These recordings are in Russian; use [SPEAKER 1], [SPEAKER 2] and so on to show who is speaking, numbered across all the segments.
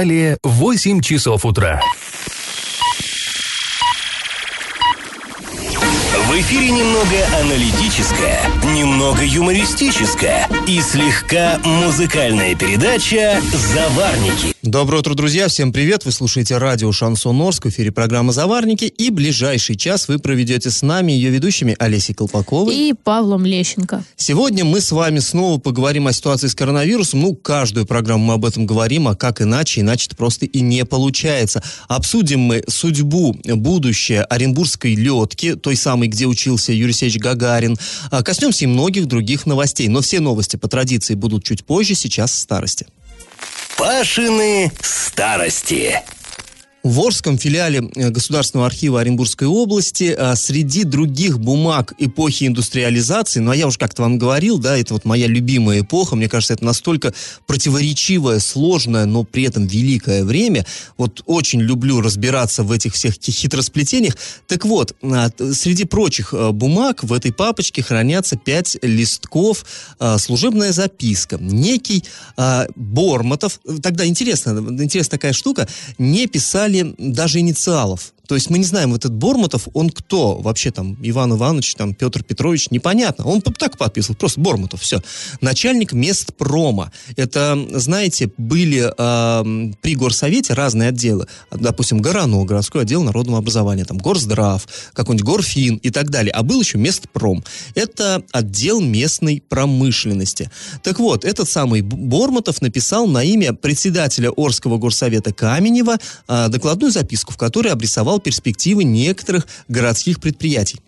[SPEAKER 1] Далее 8 часов утра. В эфире немного аналитическая, немного юмористическая и слегка музыкальная передача «Заварники».
[SPEAKER 2] Доброе утро, друзья! Всем привет! Вы слушаете радио «Шансон Орск» в эфире программы «Заварники». И ближайший час вы проведете с нами, ее ведущими Олесей Колпаковой
[SPEAKER 3] и Павлом Лещенко.
[SPEAKER 2] Сегодня мы с вами снова поговорим о ситуации с коронавирусом. Ну, каждую программу мы об этом говорим, а как иначе? Иначе это просто и не получается. Обсудим мы судьбу, будущее Оренбургской летки, той самой, где учился Юрий Алексеевич Гагарин. А, коснемся и многих других новостей. Но все новости по традиции будут чуть позже, сейчас в старости.
[SPEAKER 1] Пашины старости.
[SPEAKER 2] В Орском филиале э, Государственного архива Оренбургской области а, среди других бумаг эпохи индустриализации, ну а я уже как-то вам говорил, да, это вот моя любимая эпоха, мне кажется, это настолько противоречивое, сложное, но при этом великое время. Вот очень люблю разбираться в этих всех хитросплетениях. Так вот, а, среди прочих а, бумаг в этой папочке хранятся пять листков, служебная записка. Некий Бормотов, тогда интересно, интересная такая штука, не писали знали даже инициалов. То есть мы не знаем, вот этот Бормотов, он кто? Вообще там Иван Иванович, там Петр Петрович, непонятно. Он так подписывал, просто Бормотов, все. Начальник мест прома. Это, знаете, были э, при горсовете разные отделы. Допустим, ГРАНО, городской отдел народного образования, там Горздрав, какой-нибудь Горфин и так далее. А был еще Местпром. Это отдел местной промышленности. Так вот, этот самый Бормотов написал на имя председателя Орского горсовета Каменева э, докладную записку, в которой обрисовал перспективы некоторых городских предприятий.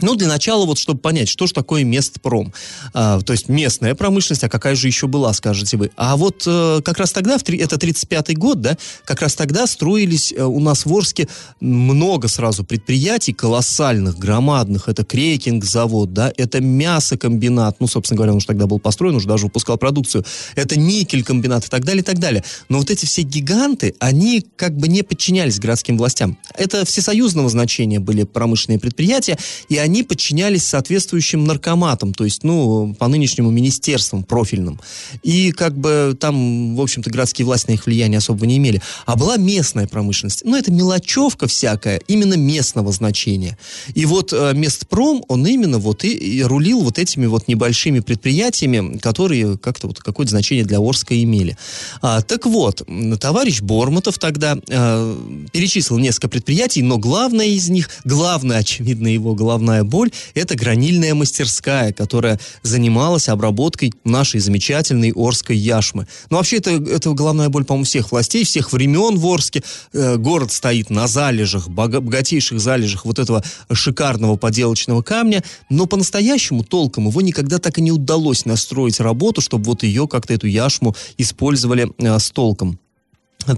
[SPEAKER 2] Ну, для начала, вот чтобы понять, что же такое местпром. А, то есть местная промышленность, а какая же еще была, скажете вы. А вот э, как раз тогда, в три, это 35-й год, да, как раз тогда строились э, у нас в Орске много сразу предприятий колоссальных, громадных. Это крекинг-завод, да, это мясокомбинат, ну, собственно говоря, он уже тогда был построен, уже даже выпускал продукцию. Это никель-комбинат и так далее, и так далее. Но вот эти все гиганты, они как бы не подчинялись городским властям. Это всесоюзного значения были промышленные предприятия, и они подчинялись соответствующим наркоматам, то есть, ну, по нынешнему министерствам профильным. И как бы там, в общем-то, городские власти на их влияние особо не имели. А была местная промышленность. Ну, это мелочевка всякая, именно местного значения. И вот э, Местпром, он именно вот и, и рулил вот этими вот небольшими предприятиями, которые как-то вот какое-то значение для Орска имели. А, так вот, товарищ Бормотов тогда э, перечислил несколько предприятий, но главное из них, главное, очевидно, его главная головная боль, это гранильная мастерская, которая занималась обработкой нашей замечательной Орской яшмы. Ну, вообще, это, это головная боль, по-моему, всех властей, всех времен в Орске. Э, город стоит на залежах, богатейших залежах вот этого шикарного поделочного камня, но по-настоящему толком его никогда так и не удалось настроить работу, чтобы вот ее, как-то эту яшму использовали э, с толком.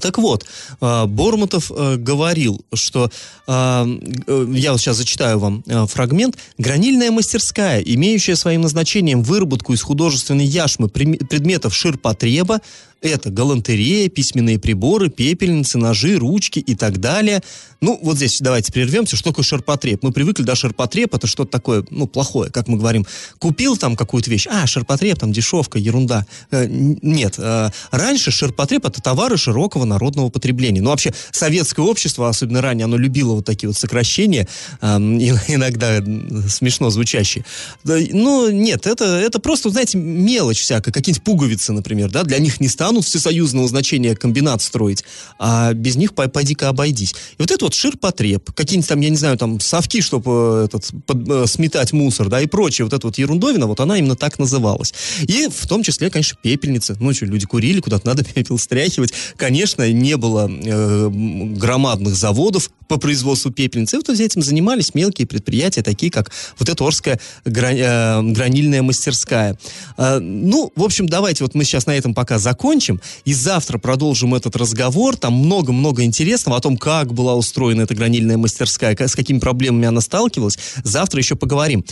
[SPEAKER 2] Так вот, а, Бормутов э, говорил, что, э, я вот сейчас зачитаю вам э, фрагмент, «Гранильная мастерская, имеющая своим назначением выработку из художественной яшмы предметов ширпотреба, это галантерея, письменные приборы, пепельницы, ножи, ручки и так далее. Ну, вот здесь давайте прервемся. Что такое ширпотреб? Мы привыкли, да, ширпотреб это что-то такое, ну, плохое, как мы говорим. Купил там какую-то вещь, а, ширпотреб, там дешевка, ерунда. Э, нет, э, раньше ширпотреб это товары широкого народного потребления. Ну, вообще, советское общество, особенно ранее, оно любило вот такие вот сокращения, э, иногда смешно звучащие. Ну, нет, это, это просто, знаете, мелочь всякая, какие-нибудь пуговицы, например, да, для них не станут станут всесоюзного значения комбинат строить, а без них пойди-ка обойдись. И вот это вот ширпотреб, какие-нибудь там, я не знаю, там совки, чтобы э, этот, под, э, сметать мусор, да, и прочее, вот эта вот ерундовина, вот она именно так называлась. И в том числе, конечно, пепельницы. Ну, что, люди курили, куда-то надо пепел стряхивать. Конечно, не было э, громадных заводов по производству пепельниц. И вот этим занимались мелкие предприятия, такие как вот эта Орская грани, э, гранильная мастерская. Э, ну, в общем, давайте вот мы сейчас на этом пока закончим закончим, и завтра продолжим этот разговор. Там много-много интересного о том, как была устроена эта гранильная мастерская, с какими проблемами она сталкивалась. Завтра еще поговорим.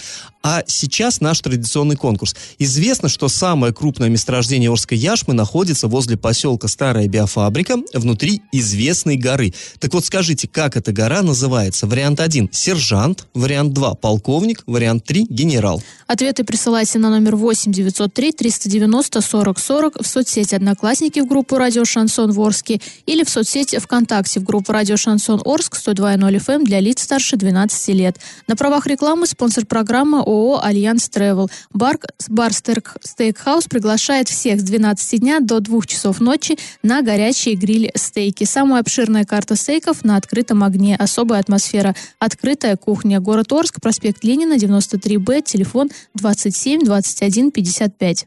[SPEAKER 2] А сейчас наш традиционный конкурс. Известно, что самое крупное месторождение Орской яшмы находится возле поселка Старая биофабрика, внутри известной горы. Так вот скажите, как эта гора называется? Вариант 1 – сержант, вариант 2 – полковник, вариант 3 – генерал.
[SPEAKER 3] Ответы присылайте на номер 8 903 390 40 40 в соцсети «Одна Одноклассники в группу «Радио Шансон в Орске» или в соцсети ВКонтакте в группу «Радио Шансон Орск» 102.0 FM для лиц старше 12 лет. На правах рекламы спонсор программы ООО «Альянс Travel». Бар, бар Стейкхаус приглашает всех с 12 дня до 2 часов ночи на горячие гриль-стейки. Самая обширная карта стейков на открытом огне. Особая атмосфера. Открытая кухня. Город Орск, проспект Ленина, 93Б, телефон 27 21 55.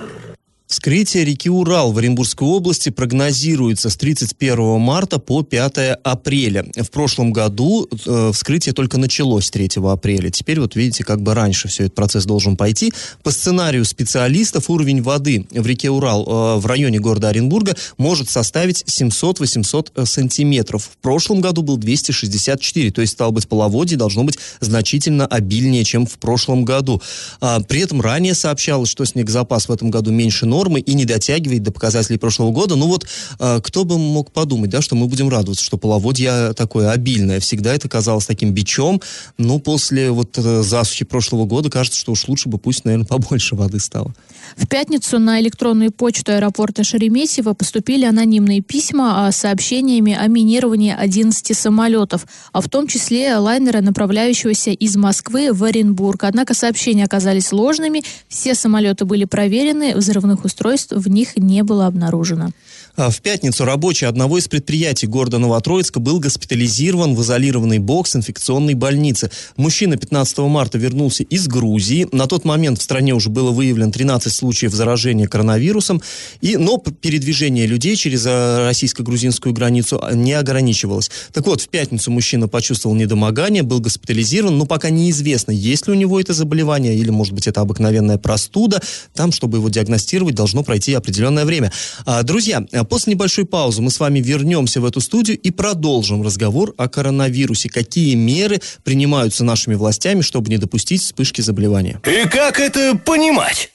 [SPEAKER 2] Вскрытие реки Урал в Оренбургской области прогнозируется с 31 марта по 5 апреля. В прошлом году э, вскрытие только началось 3 апреля. Теперь вот видите, как бы раньше все этот процесс должен пойти. По сценарию специалистов уровень воды в реке Урал э, в районе города Оренбурга может составить 700-800 сантиметров. В прошлом году был 264, то есть, стало быть, половодье должно быть значительно обильнее, чем в прошлом году. А, при этом ранее сообщалось, что снегозапас в этом году меньше нормы, нормы и не дотягивает до показателей прошлого года. Ну вот, э, кто бы мог подумать, да, что мы будем радоваться, что половодье такое обильное. Всегда это казалось таким бичом. Но после вот э, засухи прошлого года кажется, что уж лучше бы пусть, наверное, побольше воды стало.
[SPEAKER 3] В пятницу на электронную почту аэропорта Шереметьево поступили анонимные письма с сообщениями о минировании 11 самолетов, а в том числе лайнера, направляющегося из Москвы в Оренбург. Однако сообщения оказались ложными, все самолеты были проверены, взрывных устройств в них не было обнаружено.
[SPEAKER 2] А, в пятницу рабочий одного из предприятий города Новотроицка был госпитализирован в изолированный бокс инфекционной больницы. Мужчина 15 марта вернулся из Грузии. На тот момент в стране уже было выявлено 13 случаев заражения коронавирусом, и, но передвижение людей через а, российско-грузинскую границу а, не ограничивалось. Так вот, в пятницу мужчина почувствовал недомогание, был госпитализирован, но пока неизвестно, есть ли у него это заболевание, или, может быть, это обыкновенная простуда. Там, чтобы его диагностировать, должно пройти определенное время. Друзья, После небольшой паузы мы с вами вернемся в эту студию и продолжим разговор о коронавирусе. Какие меры принимаются нашими властями, чтобы не допустить вспышки заболевания?
[SPEAKER 1] И как это понимать?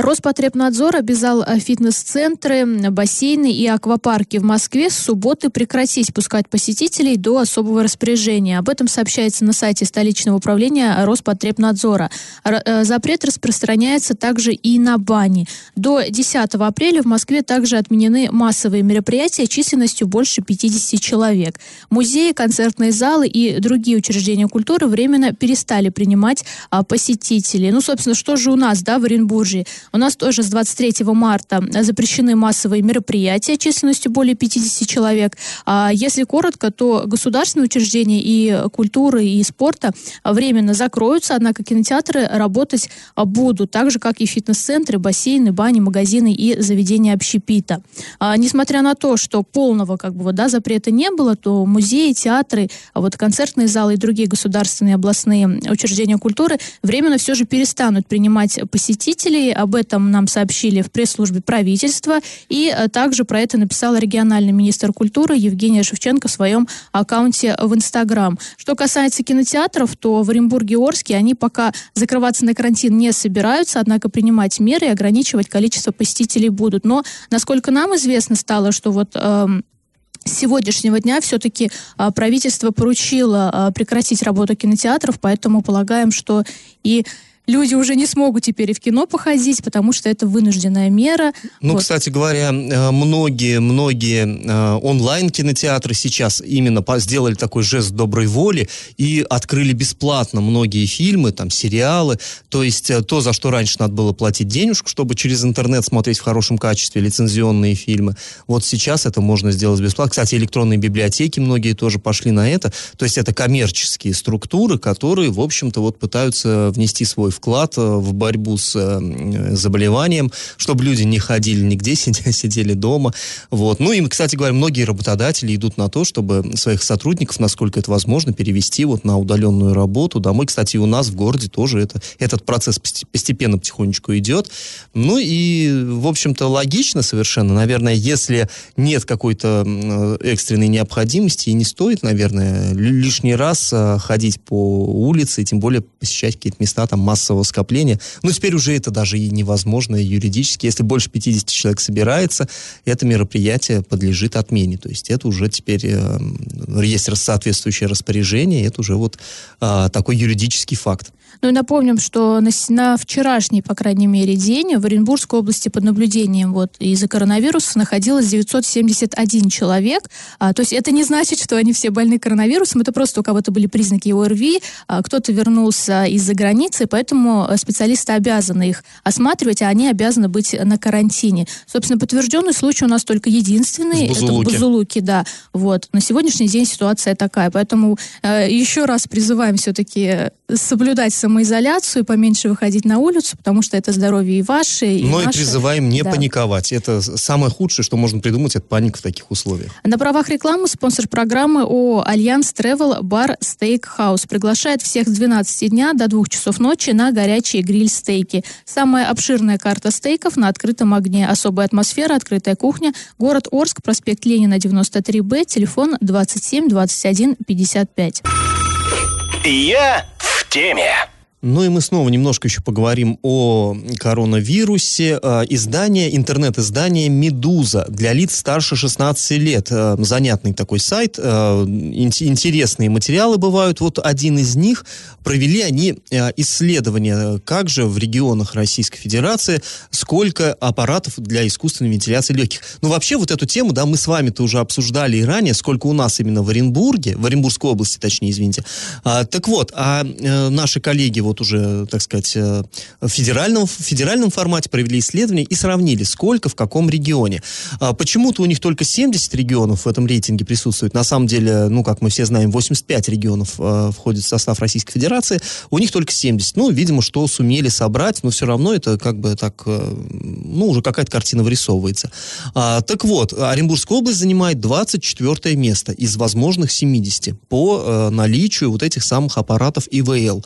[SPEAKER 3] Роспотребнадзор обязал э, фитнес-центры, бассейны и аквапарки в Москве с субботы прекратить пускать посетителей до особого распоряжения. Об этом сообщается на сайте столичного управления Роспотребнадзора. Э, запрет распространяется также и на бани. До 10 апреля в Москве также отменены массовые мероприятия численностью больше 50 человек. Музеи, концертные залы и другие учреждения культуры временно перестали принимать а, посетителей. Ну, собственно, что же у нас, да, в Оренбурге? У нас тоже с 23 марта запрещены массовые мероприятия численностью более 50 человек. А если коротко, то государственные учреждения и культуры, и спорта временно закроются, однако кинотеатры работать будут, так же, как и фитнес-центры, бассейны, бани, магазины и заведения общепита. А, несмотря на то, что полного как бы, да, запрета не было, то музеи, театры, вот концертные залы и другие государственные областные учреждения культуры временно все же перестанут принимать посетителей. Об этом нам сообщили в пресс-службе правительства. И э, также про это написал региональный министр культуры Евгения Шевченко в своем аккаунте в Инстаграм. Что касается кинотеатров, то в Оренбурге и Орске они пока закрываться на карантин не собираются, однако принимать меры и ограничивать количество посетителей будут. Но, насколько нам известно стало, что вот эм, с сегодняшнего дня все-таки а, правительство поручило а, прекратить работу кинотеатров, поэтому полагаем, что и люди уже не смогут теперь и в кино походить, потому что это вынужденная мера.
[SPEAKER 2] Ну, вот. кстати говоря, э, многие, многие э, онлайн-кинотеатры сейчас именно сделали такой жест доброй воли и открыли бесплатно многие фильмы, там, сериалы. То есть э, то, за что раньше надо было платить денежку, чтобы через интернет смотреть в хорошем качестве лицензионные фильмы. Вот сейчас это можно сделать бесплатно. Кстати, электронные библиотеки многие тоже пошли на это. То есть это коммерческие структуры, которые, в общем-то, вот пытаются внести свой вклад э, в борьбу с э, заболеванием, чтобы люди не ходили нигде, сидели дома. Вот. Ну и, кстати говоря, многие работодатели идут на то, чтобы своих сотрудников, насколько это возможно, перевести вот на удаленную работу домой. Кстати, у нас в городе тоже это, этот процесс постепенно, потихонечку идет. Ну и, в общем-то, логично совершенно. Наверное, если нет какой-то экстренной необходимости, и не стоит, наверное, лишний раз э, ходить по улице, и тем более посещать какие-то места там массового массового скопления. Но теперь уже это даже и невозможно юридически. Если больше 50 человек собирается, это мероприятие подлежит отмене. То есть это уже теперь э, есть соответствующее распоряжение, это уже вот э, такой юридический факт.
[SPEAKER 3] Ну и напомним, что на, на вчерашний, по крайней мере, день в Оренбургской области под наблюдением вот из-за коронавируса находилось 971 человек. А, то есть это не значит, что они все больны коронавирусом, это просто у кого-то были признаки ОРВИ, а, кто-то вернулся из-за границы, поэтому э, специалисты обязаны их осматривать, а они обязаны быть на карантине. Собственно, подтвержденный случай у нас только единственный.
[SPEAKER 2] В Это в
[SPEAKER 3] Бузулуке, да. Вот. На сегодняшний день ситуация такая. Поэтому э, еще раз призываем все-таки соблюдать самоизоляцию, поменьше выходить на улицу, потому что это здоровье и ваше, и
[SPEAKER 2] Но
[SPEAKER 3] наше.
[SPEAKER 2] и призываем не да. паниковать. Это самое худшее, что можно придумать, это паника в таких условиях.
[SPEAKER 3] На правах рекламы спонсор программы ООО «Альянс Travel». Бар Стейкхаус приглашает всех с 12 дня до 2 часов ночи на горячие гриль-стейки. Самая обширная карта стейков на открытом огне. Особая атмосфера, открытая кухня. Город Орск, проспект Ленина, 93Б, телефон 27 21 55.
[SPEAKER 1] Я в теме.
[SPEAKER 2] Ну и мы снова немножко еще поговорим о коронавирусе. Э, издание, интернет-издание «Медуза» для лиц старше 16 лет. Э, занятный такой сайт, э, интересные материалы бывают. Вот один из них провели они исследование, как же в регионах Российской Федерации, сколько аппаратов для искусственной вентиляции легких. Ну вообще вот эту тему, да, мы с вами-то уже обсуждали и ранее, сколько у нас именно в Оренбурге, в Оренбургской области, точнее, извините. А, так вот, а наши коллеги вот уже, так сказать, э, в федеральном, в федеральном формате провели исследование и сравнили, сколько в каком регионе. А, почему-то у них только 70 регионов в этом рейтинге присутствует. На самом деле, ну, как мы все знаем, 85 регионов э, входит в состав Российской Федерации. У них только 70. Ну, видимо, что сумели собрать, но все равно это как бы так, э, ну, уже какая-то картина вырисовывается. А, так вот, Оренбургская область занимает 24 место из возможных 70 по наличию вот этих самых аппаратов ИВЛ.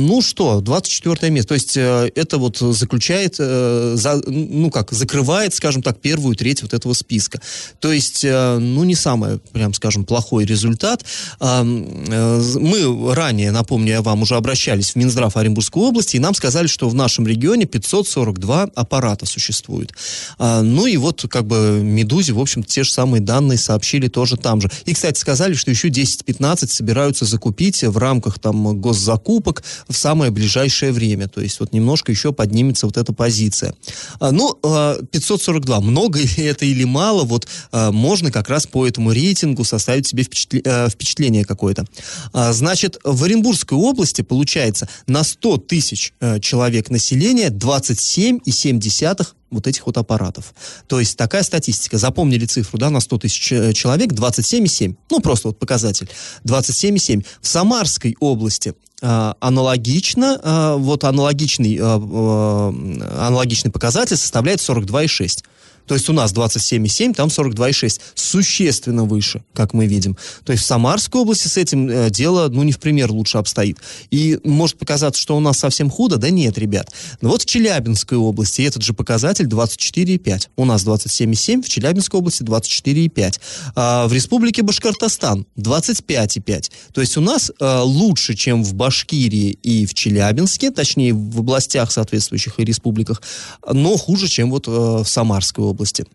[SPEAKER 2] А, ну что, 24 место. То есть э, это вот заключает, э, за, ну как, закрывает, скажем так, первую треть вот этого списка. То есть, э, ну не самый, прям скажем, плохой результат. Мы ранее, напомню я вам, уже обращались в Минздрав Оренбургской области, и нам сказали, что в нашем регионе 542 аппарата существует. Э, ну и вот как бы Медузе, в общем те же самые данные сообщили тоже там же. И, кстати, сказали, что еще 10-15 собираются закупить в рамках там госзакупок в самое ближайшее время. То есть вот немножко еще поднимется вот эта позиция. А, ну, 542. А, много это или мало? Вот а, можно как раз по этому рейтингу составить себе впечатление какое-то. Значит, в Оренбургской области получается на 100 тысяч э, человек населения 27,7 вот этих вот аппаратов. То есть такая статистика. Запомнили цифру, да, на 100 тысяч э, человек 27,7. Ну, просто вот показатель. 27,7. В Самарской области э, аналогично, э, вот аналогичный, э, аналогичный показатель составляет 42,6. То есть у нас 27,7, там 42,6. Существенно выше, как мы видим. То есть в Самарской области с этим э, дело, ну, не в пример лучше обстоит. И может показаться, что у нас совсем худо. Да нет, ребят. Но вот в Челябинской области этот же показатель 24,5. У нас 27,7, в Челябинской области 24,5. А в Республике Башкортостан 25,5. То есть у нас э, лучше, чем в Башкирии и в Челябинске, точнее в областях соответствующих и республиках, но хуже, чем вот э, в Самарской области.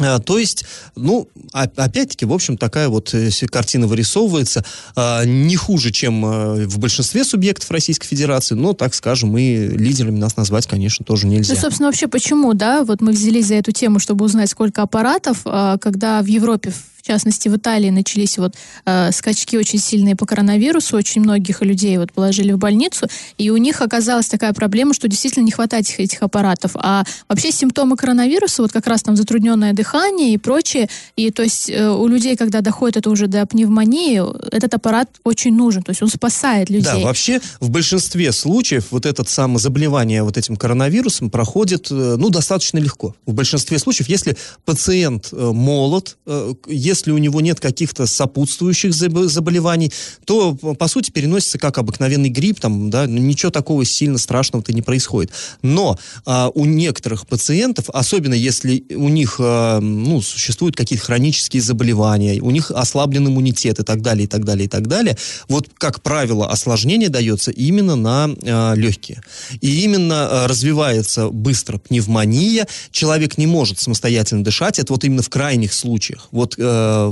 [SPEAKER 2] А, то есть, ну, опять-таки, в общем, такая вот э, картина вырисовывается а, не хуже, чем э, в большинстве субъектов Российской Федерации, но, так скажем, и лидерами нас назвать, конечно, тоже нельзя.
[SPEAKER 3] Ну, собственно, вообще почему, да, вот мы взялись за эту тему, чтобы узнать, сколько аппаратов, а, когда в Европе в частности, в Италии начались вот э, скачки очень сильные по коронавирусу, очень многих людей вот положили в больницу, и у них оказалась такая проблема, что действительно не хватает этих, этих аппаратов. А вообще симптомы коронавируса, вот как раз там затрудненное дыхание и прочее, и то есть э, у людей, когда доходит это уже до пневмонии, этот аппарат очень нужен, то есть он спасает людей.
[SPEAKER 2] Да, вообще в большинстве случаев вот этот самое заболевание вот этим коронавирусом проходит, э, ну, достаточно легко. В большинстве случаев, если пациент э, молод, э, если у него нет каких-то сопутствующих заболеваний, то, по сути, переносится как обыкновенный грипп, там, да, ничего такого сильно страшного-то не происходит. Но а, у некоторых пациентов, особенно если у них а, ну, существуют какие-то хронические заболевания, у них ослаблен иммунитет и так далее, и так далее, и так далее, вот, как правило, осложнение дается именно на а, легкие. И именно а, развивается быстро пневмония, человек не может самостоятельно дышать, это вот именно в крайних случаях, вот э,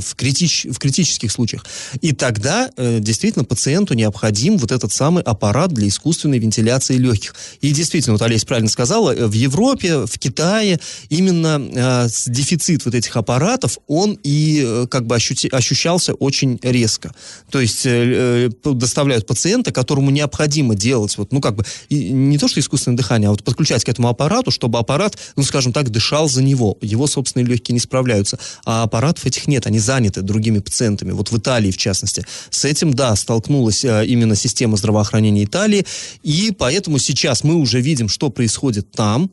[SPEAKER 2] в, критич, в критических случаях. И тогда э, действительно пациенту необходим вот этот самый аппарат для искусственной вентиляции легких. И действительно, вот Олесь правильно сказала, э, в Европе, в Китае именно э, дефицит вот этих аппаратов, он и э, как бы ощути, ощущался очень резко. То есть э, э, доставляют пациента, которому необходимо делать вот, ну как бы, и, не то что искусственное дыхание, а вот подключать к этому аппарату, чтобы аппарат, ну скажем так, дышал за него. Его собственные легкие не справляются. А аппаратов этих нет, они заняты другими пациентами. Вот в Италии, в частности. С этим, да, столкнулась э, именно система здравоохранения Италии. И поэтому сейчас мы уже видим, что происходит там,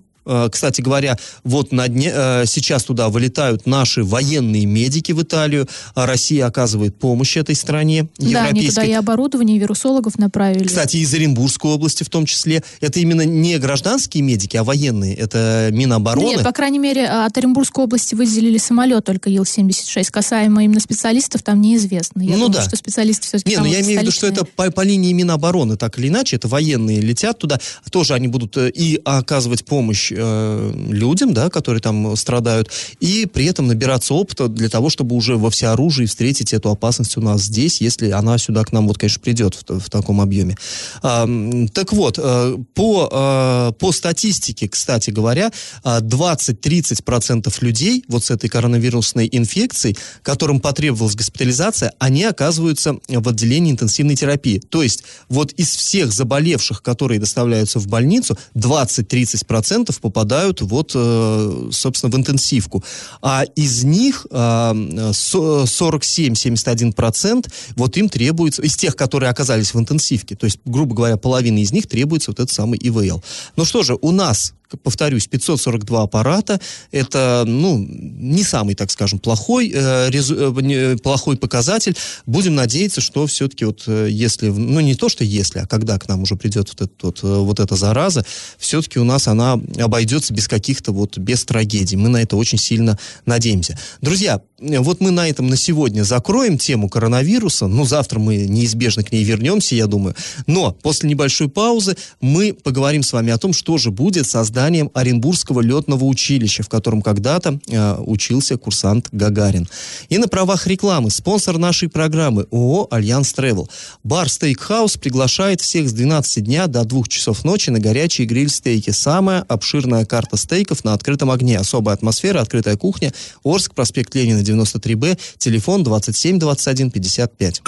[SPEAKER 2] кстати говоря, вот на дне, э, сейчас туда вылетают наши военные медики в Италию, а Россия оказывает помощь этой стране
[SPEAKER 3] Да, они туда и оборудование, и вирусологов направили.
[SPEAKER 2] Кстати, из Оренбургской области в том числе. Это именно не гражданские медики, а военные. Это Минобороны.
[SPEAKER 3] Нет, по крайней мере, от Оренбургской области выделили самолет только Ил-76. Касаемо именно специалистов, там неизвестно. Я
[SPEAKER 2] ну
[SPEAKER 3] думаю,
[SPEAKER 2] да.
[SPEAKER 3] что специалисты все-таки
[SPEAKER 2] Не, ну я имею в виду, что это по, по линии Минобороны, так или иначе, это военные летят туда, тоже они будут э, и оказывать помощь э, людям, да, которые там страдают, и при этом набираться опыта для того, чтобы уже во всеоружии встретить эту опасность у нас здесь, если она сюда к нам, вот, конечно, придет в, в таком объеме. А, так вот, э, по, э, по статистике, кстати говоря, 20-30% э, людей вот с этой коронавирусной инфекцией, которым потребовалась госпитализация, они оказываются в отделении интенсивной терапии. То есть вот из всех заболевших, которые доставляются в больницу, 20-30% попадают вот, э, собственно, в интенсивку. А из них 47-71% вот им требуется, из тех, которые оказались в интенсивке, то есть, грубо говоря, половина из них требуется вот этот самый ИВЛ. Ну что же, у нас повторюсь, 542 аппарата. Это, ну, не самый, так скажем, плохой, э, резу, э, плохой показатель. Будем надеяться, что все-таки вот э, если, ну, не то, что если, а когда к нам уже придет вот, этот, вот, э, вот эта зараза, все-таки у нас она обойдется без каких-то вот, без трагедий. Мы на это очень сильно надеемся. Друзья, вот мы на этом на сегодня закроем тему коронавируса. Ну, завтра мы неизбежно к ней вернемся, я думаю. Но после небольшой паузы мы поговорим с вами о том, что же будет со созданием Оренбургского летного училища, в котором когда-то э, учился курсант Гагарин. И на правах рекламы спонсор нашей программы ООО «Альянс Travel». Бар Стейкхаус приглашает всех с 12 дня до 2 часов ночи на горячие гриль-стейки. Самая обширная карта стейков на открытом огне. Особая атмосфера, открытая кухня. Орск, проспект Ленина, 93Б, телефон 27 21 55.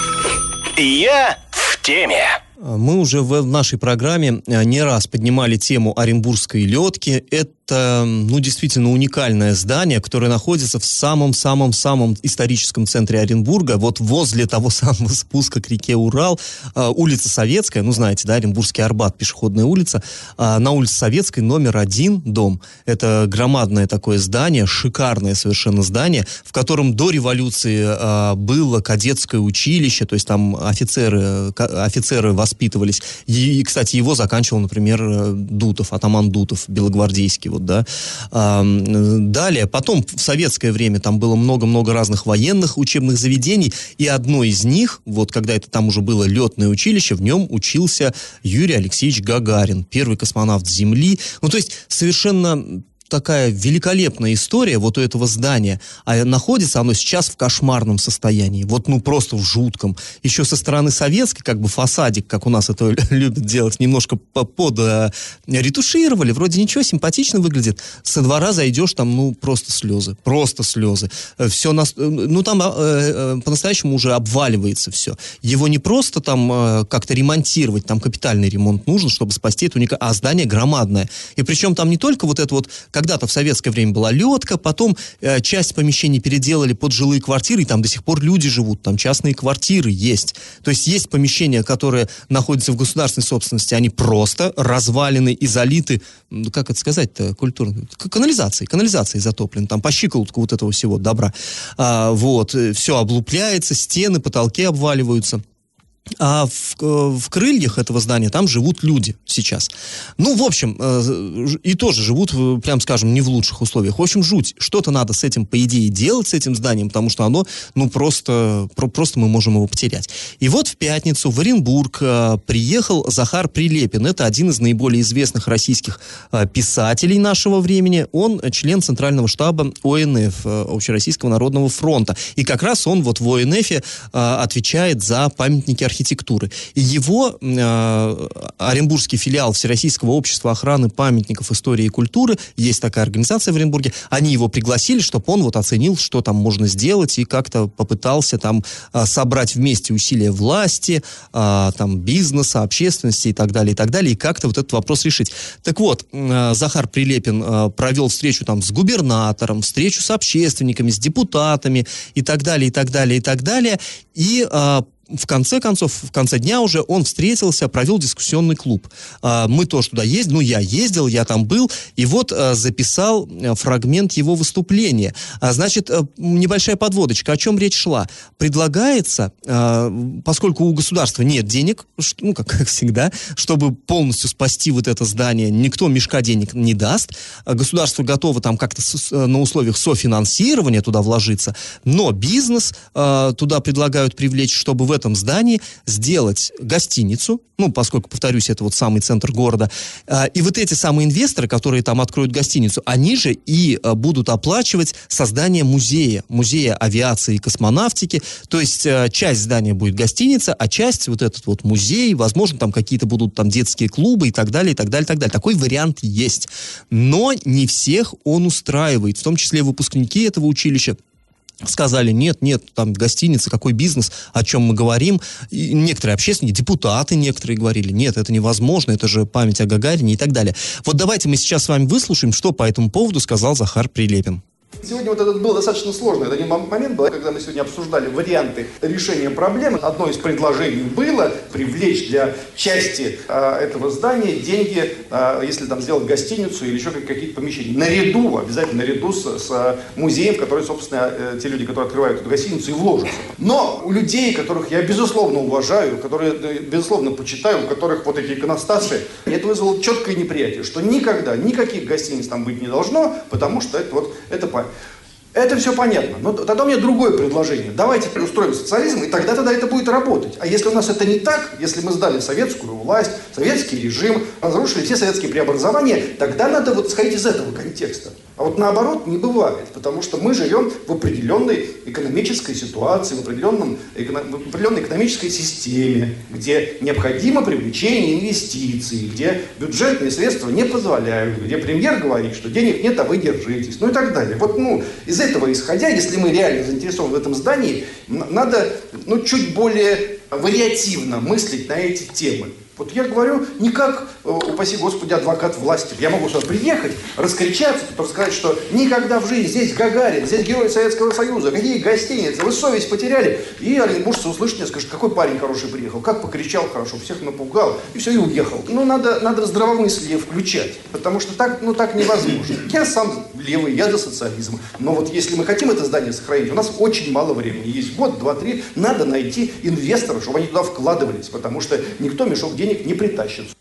[SPEAKER 1] Я в теме.
[SPEAKER 2] Мы уже в нашей программе э, не раз поднимали тему Оренбургской летки. Это это, ну, действительно уникальное здание, которое находится в самом-самом-самом историческом центре Оренбурга, вот возле того самого спуска к реке Урал, э, улица Советская, ну, знаете, да, Оренбургский Арбат, пешеходная улица, э, на улице Советской номер один дом. Это громадное такое здание, шикарное совершенно здание, в котором до революции э, было кадетское училище, то есть там офицеры, офицеры воспитывались. И, кстати, его заканчивал, например, Дутов, атаман Дутов, белогвардейский, вот, да. А, далее, потом в советское время там было много-много разных военных учебных заведений, и одно из них, вот когда это там уже было летное училище, в нем учился Юрий Алексеевич Гагарин, первый космонавт Земли. Ну, то есть совершенно такая великолепная история вот у этого здания, а находится оно сейчас в кошмарном состоянии, вот ну просто в жутком. Еще со стороны советской, как бы фасадик, как у нас это любят делать, немножко под э, ретушировали, вроде ничего, симпатично выглядит. Со двора зайдешь, там ну просто слезы, просто слезы. Э, все, на, э, ну там по-настоящему уже обваливается все. Его не просто там как-то ремонтировать, там капитальный ремонт нужен, чтобы спасти это уникальное, а здание громадное. И причем там не только вот это вот когда-то в советское время была летка, потом э, часть помещений переделали под жилые квартиры, и там до сих пор люди живут, там частные квартиры есть. То есть есть помещения, которые находятся в государственной собственности, они просто развалены и залиты, ну, как это сказать-то, культурно, канализацией, канализацией затоплены, там по щиколотку вот этого всего добра. А, вот, э, все облупляется, стены, потолки обваливаются. А в, э, в крыльях этого здания там живут люди сейчас. Ну, в общем, э, и тоже живут, э, прям скажем, не в лучших условиях. В общем, жуть. Что-то надо с этим, по идее, делать, с этим зданием, потому что оно, ну, просто, про, просто мы можем его потерять. И вот в пятницу в Оренбург приехал Захар Прилепин. Это один из наиболее известных российских писателей нашего времени. Он член Центрального штаба ОНФ, Общероссийского народного фронта. И как раз он вот в ОНФ отвечает за памятники архитектуры архитектуры. И его э, оренбургский филиал Всероссийского общества охраны памятников истории и культуры, есть такая организация в Оренбурге, они его пригласили, чтобы он вот оценил, что там можно сделать, и как-то попытался там э, собрать вместе усилия власти, э, там бизнеса, общественности и так далее, и так далее, и как-то вот этот вопрос решить. Так вот, э, Захар Прилепин э, провел встречу там с губернатором, встречу с общественниками, с депутатами и так далее, и так далее, и так далее, и э, в конце концов, в конце дня уже он встретился, провел дискуссионный клуб. А, мы тоже туда ездили, ну, я ездил, я там был, и вот а, записал э, фрагмент его выступления. А, значит, э, небольшая подводочка. О чем речь шла? Предлагается, поскольку у государства нет денег, ну, как, всегда, чтобы полностью спасти вот это здание, никто мешка денег не даст, государство готово там как-то на условиях софинансирования туда вложиться, но бизнес туда предлагают привлечь, чтобы в этом здании сделать гостиницу, ну, поскольку, повторюсь, это вот самый центр города, а, и вот эти самые инвесторы, которые там откроют гостиницу, они же и а, будут оплачивать создание музея, музея авиации и космонавтики, то есть а, часть здания будет гостиница, а часть вот этот вот музей, возможно, там какие-то будут там детские клубы и так далее, и так далее, и так далее. Такой вариант есть. Но не всех он устраивает, в том числе выпускники этого училища сказали, нет, нет, там гостиница, какой бизнес, о чем мы говорим. И некоторые общественники, депутаты некоторые говорили, нет, это невозможно, это же память о Гагарине и так далее. Вот давайте мы сейчас с вами выслушаем, что по этому поводу сказал Захар Прилепин.
[SPEAKER 4] Сегодня вот этот был достаточно сложный один момент был, когда мы сегодня обсуждали варианты решения проблемы. Одно из предложений было привлечь для части э, этого здания деньги, э, если там сделать гостиницу или еще какие-то помещения. Наряду, обязательно наряду с, с музеем, в который, собственно, э, те люди, которые открывают эту гостиницу, и вложатся. Но у людей, которых я безусловно уважаю, которые, э, безусловно, почитаю, у которых вот эти иконостасы, это вызвало четкое неприятие, что никогда никаких гостиниц там быть не должно, потому что это вот это play. Это все понятно. Но тогда у меня другое предложение. Давайте устроим социализм, и тогда тогда это будет работать. А если у нас это не так, если мы сдали советскую власть, советский режим, разрушили все советские преобразования, тогда надо вот исходить из этого контекста. А вот наоборот не бывает, потому что мы живем в определенной экономической ситуации, в, определенном, в определенной экономической системе, где необходимо привлечение инвестиций, где бюджетные средства не позволяют, где премьер говорит, что денег нет, а вы держитесь, ну и так далее. Вот ну, из этого исходя, если мы реально заинтересованы в этом здании, надо ну, чуть более вариативно мыслить на эти темы. Вот я говорю не как, э, упаси Господи, адвокат власти. Я могу сюда приехать, раскричаться, рассказать, что никогда в жизни здесь Гагарин, здесь герой Советского Союза, какие гостиницы, вы совесть потеряли. И оренбуржцы услышат мне, скажут, какой парень хороший приехал, как покричал хорошо, всех напугал, и все, и уехал. Ну, надо, надо здравомыслие включать, потому что так, ну, так невозможно. Я сам левый, я за социализм. Но вот если мы хотим это здание сохранить, у нас очень мало времени. Есть год, два, три, надо найти инвесторов, чтобы они туда вкладывались, потому что никто мешок денег денег не притащится.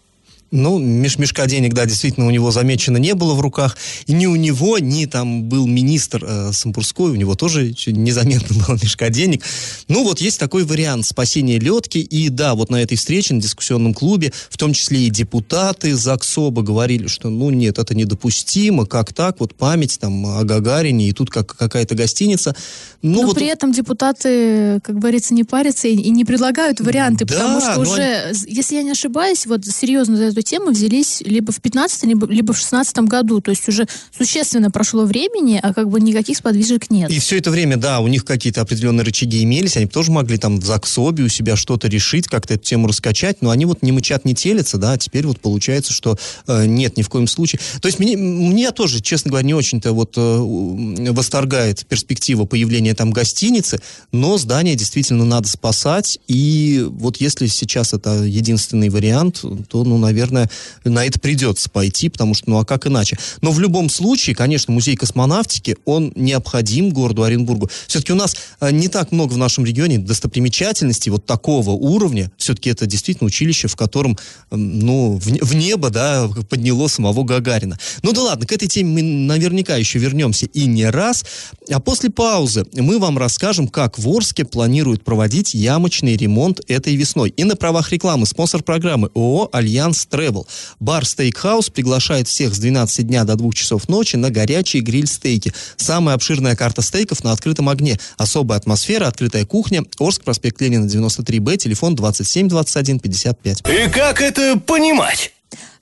[SPEAKER 2] Ну, меш мешка денег, да, действительно, у него замечено не было в руках. И ни у него, ни там был министр э, Самбурской, у него тоже незаметно было мешка денег. Ну, вот есть такой вариант спасения летки. И да, вот на этой встрече, на дискуссионном клубе, в том числе и депутаты ЗАГСОБа говорили, что, ну, нет, это недопустимо, как так, вот память там о Гагарине, и тут как какая-то гостиница.
[SPEAKER 3] Ну, Но вот... при этом депутаты, как говорится, не парятся и, и не предлагают варианты, да, потому что уже, они... если я не ошибаюсь, вот серьезно эту тему взялись либо в 15 либо, либо в 16 году. То есть уже существенно прошло времени, а как бы никаких сподвижек нет.
[SPEAKER 2] И все это время, да, у них какие-то определенные рычаги имелись, они тоже могли там в ЗАГСОБе у себя что-то решить, как-то эту тему раскачать, но они вот не мычат, не телятся, да, а теперь вот получается, что э, нет, ни в коем случае. То есть мне, мне тоже, честно говоря, не очень-то вот э, восторгает перспектива появления там гостиницы, но здание действительно надо спасать, и вот если сейчас это единственный вариант, то, ну, наверное, на это придется пойти, потому что, ну, а как иначе? Но в любом случае, конечно, музей космонавтики, он необходим городу Оренбургу. Все-таки у нас э, не так много в нашем регионе достопримечательностей вот такого уровня. Все-таки это действительно училище, в котором, ну, в, в небо, да, подняло самого Гагарина. Ну да ладно, к этой теме мы наверняка еще вернемся и не раз. А после паузы мы вам расскажем, как в Орске планируют проводить ямочный ремонт этой весной. И на правах рекламы спонсор программы ООО «Альянс Тревел». Бар «Стейкхаус» приглашает всех с 12 дня до 2 часов ночи на горячие гриль-стейки. Самая обширная карта стейков на открытом огне. Особая атмосфера, открытая кухня. Орск, проспект Ленина, 93Б, телефон 27 21 55.
[SPEAKER 1] И как это понимать?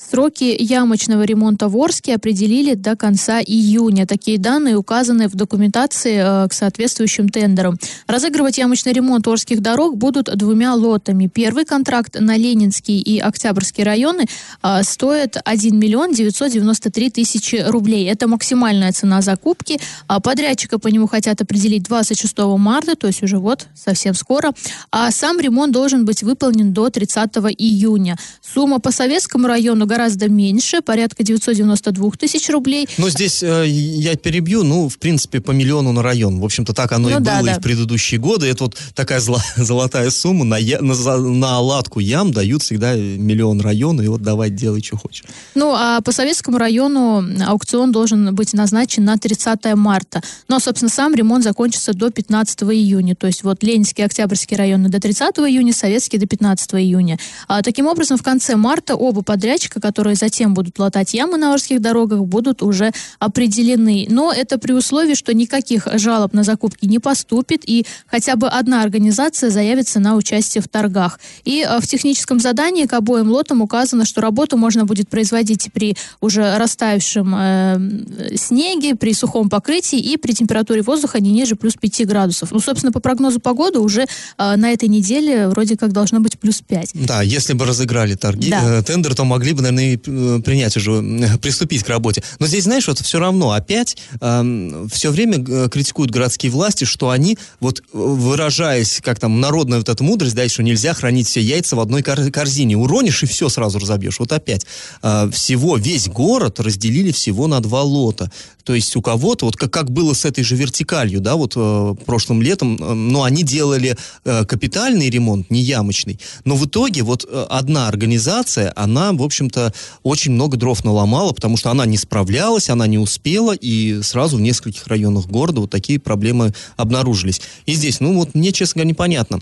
[SPEAKER 3] Сроки ямочного ремонта в Орске определили до конца июня. Такие данные указаны в документации э, к соответствующим тендерам. Разыгрывать ямочный ремонт Орских дорог будут двумя лотами. Первый контракт на Ленинский и Октябрьский районы э, стоит 1 миллион 993 тысячи рублей. Это максимальная цена закупки. А подрядчика по нему хотят определить 26 марта, то есть уже вот совсем скоро. А сам ремонт должен быть выполнен до 30 июня. Сумма по Советскому району гораздо меньше, порядка 992 тысяч рублей.
[SPEAKER 2] Но здесь э, я перебью, ну, в принципе, по миллиону на район. В общем-то, так оно ну, и да, было да. и в предыдущие годы. Это вот такая зла, золотая сумма. На, на, на оладку ям дают всегда миллион района, и вот давай делай, что хочешь.
[SPEAKER 3] Ну, а по Советскому району аукцион должен быть назначен на 30 марта. Но, собственно, сам ремонт закончится до 15 июня. То есть вот Ленинский, Октябрьский районы до 30 июня, Советский до 15 июня. А, таким образом, в конце марта оба подрядчика, которые затем будут латать ямы на Орских дорогах, будут уже определены. Но это при условии, что никаких жалоб на закупки не поступит, и хотя бы одна организация заявится на участие в торгах. И э, в техническом задании к обоим лотам указано, что работу можно будет производить при уже растаявшем э, снеге, при сухом покрытии и при температуре воздуха не ниже плюс 5 градусов. Ну, собственно, по прогнозу погоды уже э, на этой неделе вроде как должно быть плюс 5.
[SPEAKER 2] Да, если бы разыграли торги, да. э, тендер, то могли бы, наверное, наверное, э, принять уже, э, приступить к работе. Но здесь, знаешь, вот все равно опять э, все время критикуют городские власти, что они, вот выражаясь, как там, народная вот эта мудрость, да, что нельзя хранить все яйца в одной кор- корзине. Уронишь и все сразу разобьешь. Вот опять. Э, всего, весь город разделили всего на два лота. То есть у кого-то, вот как, как было с этой же вертикалью, да, вот э, прошлым летом, э, но они делали э, капитальный ремонт, не ямочный. Но в итоге вот э, одна организация, она, в общем-то, очень много дров наломала, потому что она не справлялась, она не успела, и сразу в нескольких районах города вот такие проблемы обнаружились. И здесь, ну вот мне, честно говоря, непонятно.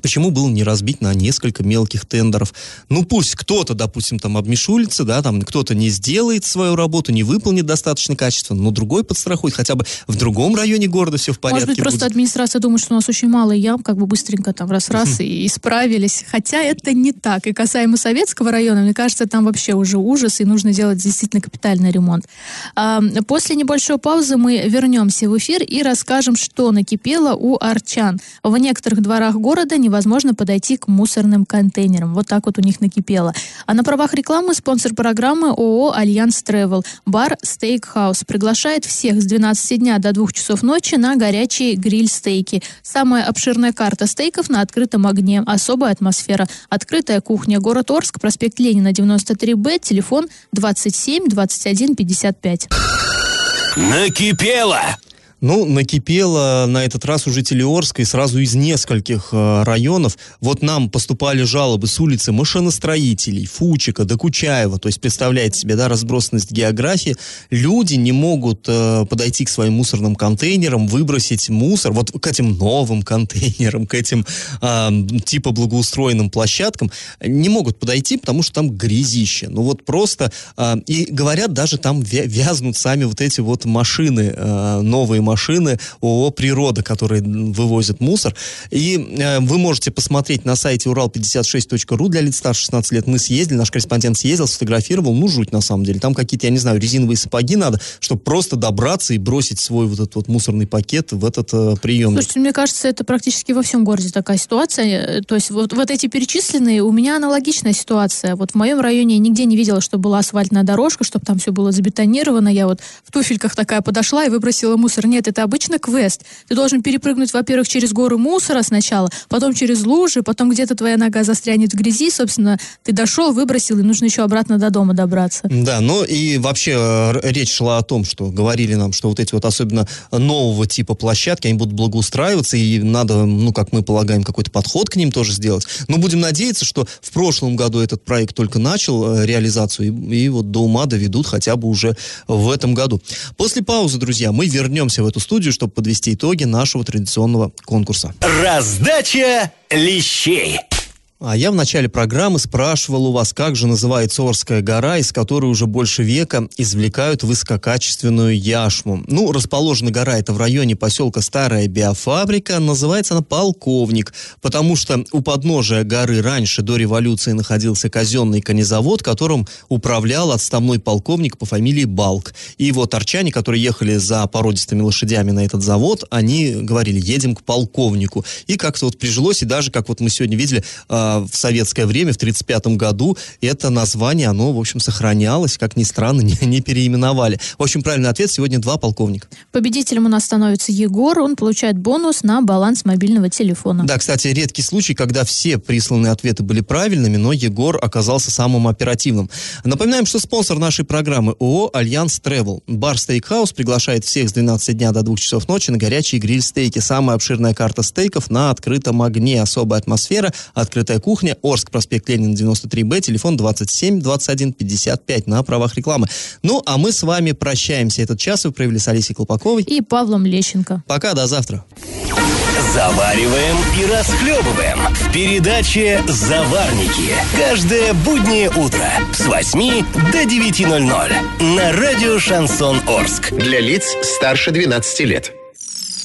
[SPEAKER 2] Почему было не разбить на несколько мелких тендеров? Ну, пусть кто-то, допустим, там обмешулится, да, там кто-то не сделает свою работу, не выполнит достаточно качественно, но другой подстрахует, хотя бы в другом районе города все в порядке
[SPEAKER 3] Может быть,
[SPEAKER 2] будет.
[SPEAKER 3] просто администрация думает, что у нас очень мало ям, как бы быстренько там раз-раз и исправились. Хотя это не так. И касаемо Советского района, мне кажется, там вообще уже ужас, и нужно делать действительно капитальный ремонт. После небольшой паузы мы вернемся в эфир и расскажем, что накипело у орчан. В некоторых дворах города невозможно подойти к мусорным контейнерам. Вот так вот у них накипело. А на правах рекламы спонсор программы ООО «Альянс Тревел». Бар «Стейкхаус» приглашает всех с 12 дня до 2 часов ночи на горячие гриль-стейки. Самая обширная карта стейков на открытом огне. Особая атмосфера. Открытая кухня. Город Орск, проспект Ленина, 93Б, телефон 27 21 55.
[SPEAKER 1] Накипело!
[SPEAKER 2] Ну, накипело на этот раз у жителей и сразу из нескольких э, районов. Вот нам поступали жалобы с улицы машиностроителей, Фучика, Докучаева. То есть, представляете себе, да, разбросанность географии. Люди не могут э, подойти к своим мусорным контейнерам, выбросить мусор. Вот к этим новым контейнерам, к этим э, типа благоустроенным площадкам не могут подойти, потому что там грязище. Ну вот просто... Э, и говорят, даже там вязнут сами вот эти вот машины, э, новые машины машины ООО «Природа», которые вывозят мусор. И э, вы можете посмотреть на сайте урал56.ру для лиц старше 16 лет. Мы съездили, наш корреспондент съездил, сфотографировал. Ну, жуть на самом деле. Там какие-то, я не знаю, резиновые сапоги надо, чтобы просто добраться и бросить свой вот этот вот мусорный пакет в этот э, приемник.
[SPEAKER 3] Слушайте, мне кажется, это практически во всем городе такая ситуация. То есть вот, вот эти перечисленные, у меня аналогичная ситуация. Вот в моем районе я нигде не видела, что была асфальтная дорожка, чтобы там все было забетонировано. Я вот в туфельках такая подошла и выбросила мусор. Нет, это обычно квест. Ты должен перепрыгнуть, во-первых, через горы мусора сначала, потом через лужи, потом где-то твоя нога застрянет в грязи, собственно, ты дошел, выбросил, и нужно еще обратно до дома добраться.
[SPEAKER 2] Да, ну и вообще э, речь шла о том, что говорили нам, что вот эти вот особенно нового типа площадки, они будут благоустраиваться, и надо, ну, как мы полагаем, какой-то подход к ним тоже сделать. Но будем надеяться, что в прошлом году этот проект только начал э, реализацию, и, и вот до ума доведут хотя бы уже в этом году. После паузы, друзья, мы вернемся в эту студию, чтобы подвести итоги нашего традиционного конкурса.
[SPEAKER 1] Раздача лещей.
[SPEAKER 2] А я в начале программы спрашивал у вас, как же называется Орская гора, из которой уже больше века извлекают высококачественную яшму. Ну, расположена гора это в районе поселка Старая Биофабрика, называется она Полковник, потому что у подножия горы раньше, до революции, находился казенный конезавод, которым управлял отставной полковник по фамилии Балк. И вот арчане, которые ехали за породистыми лошадями на этот завод, они говорили, едем к полковнику. И как-то вот прижилось, и даже, как вот мы сегодня видели, а, в советское время, в 1935 году, это название, оно, в общем, сохранялось, как ни странно, не, не переименовали. В общем, правильный ответ сегодня два полковника.
[SPEAKER 3] Победителем у нас становится Егор, он получает бонус на баланс мобильного телефона.
[SPEAKER 2] Да, кстати, редкий случай, когда все присланные ответы были правильными, но Егор оказался самым оперативным. Напоминаем, что спонсор нашей программы ООО «Альянс Travel. Бар Стейкхаус приглашает всех с 12 дня до 2 часов ночи на горячие гриль-стейки. Самая обширная карта стейков на открытом огне. Особая атмосфера, открытая кухня, Орск, проспект Ленина, 93Б, телефон 27 21 55 на правах рекламы. Ну, а мы с вами прощаемся. Этот час вы провели с Алисой Колпаковой.
[SPEAKER 3] И Павлом Лещенко.
[SPEAKER 2] Пока, до завтра.
[SPEAKER 1] Завариваем и расхлебываем в передаче «Заварники». Каждое буднее утро с 8 до 9.00 на радио «Шансон Орск».
[SPEAKER 5] Для лиц старше 12 лет.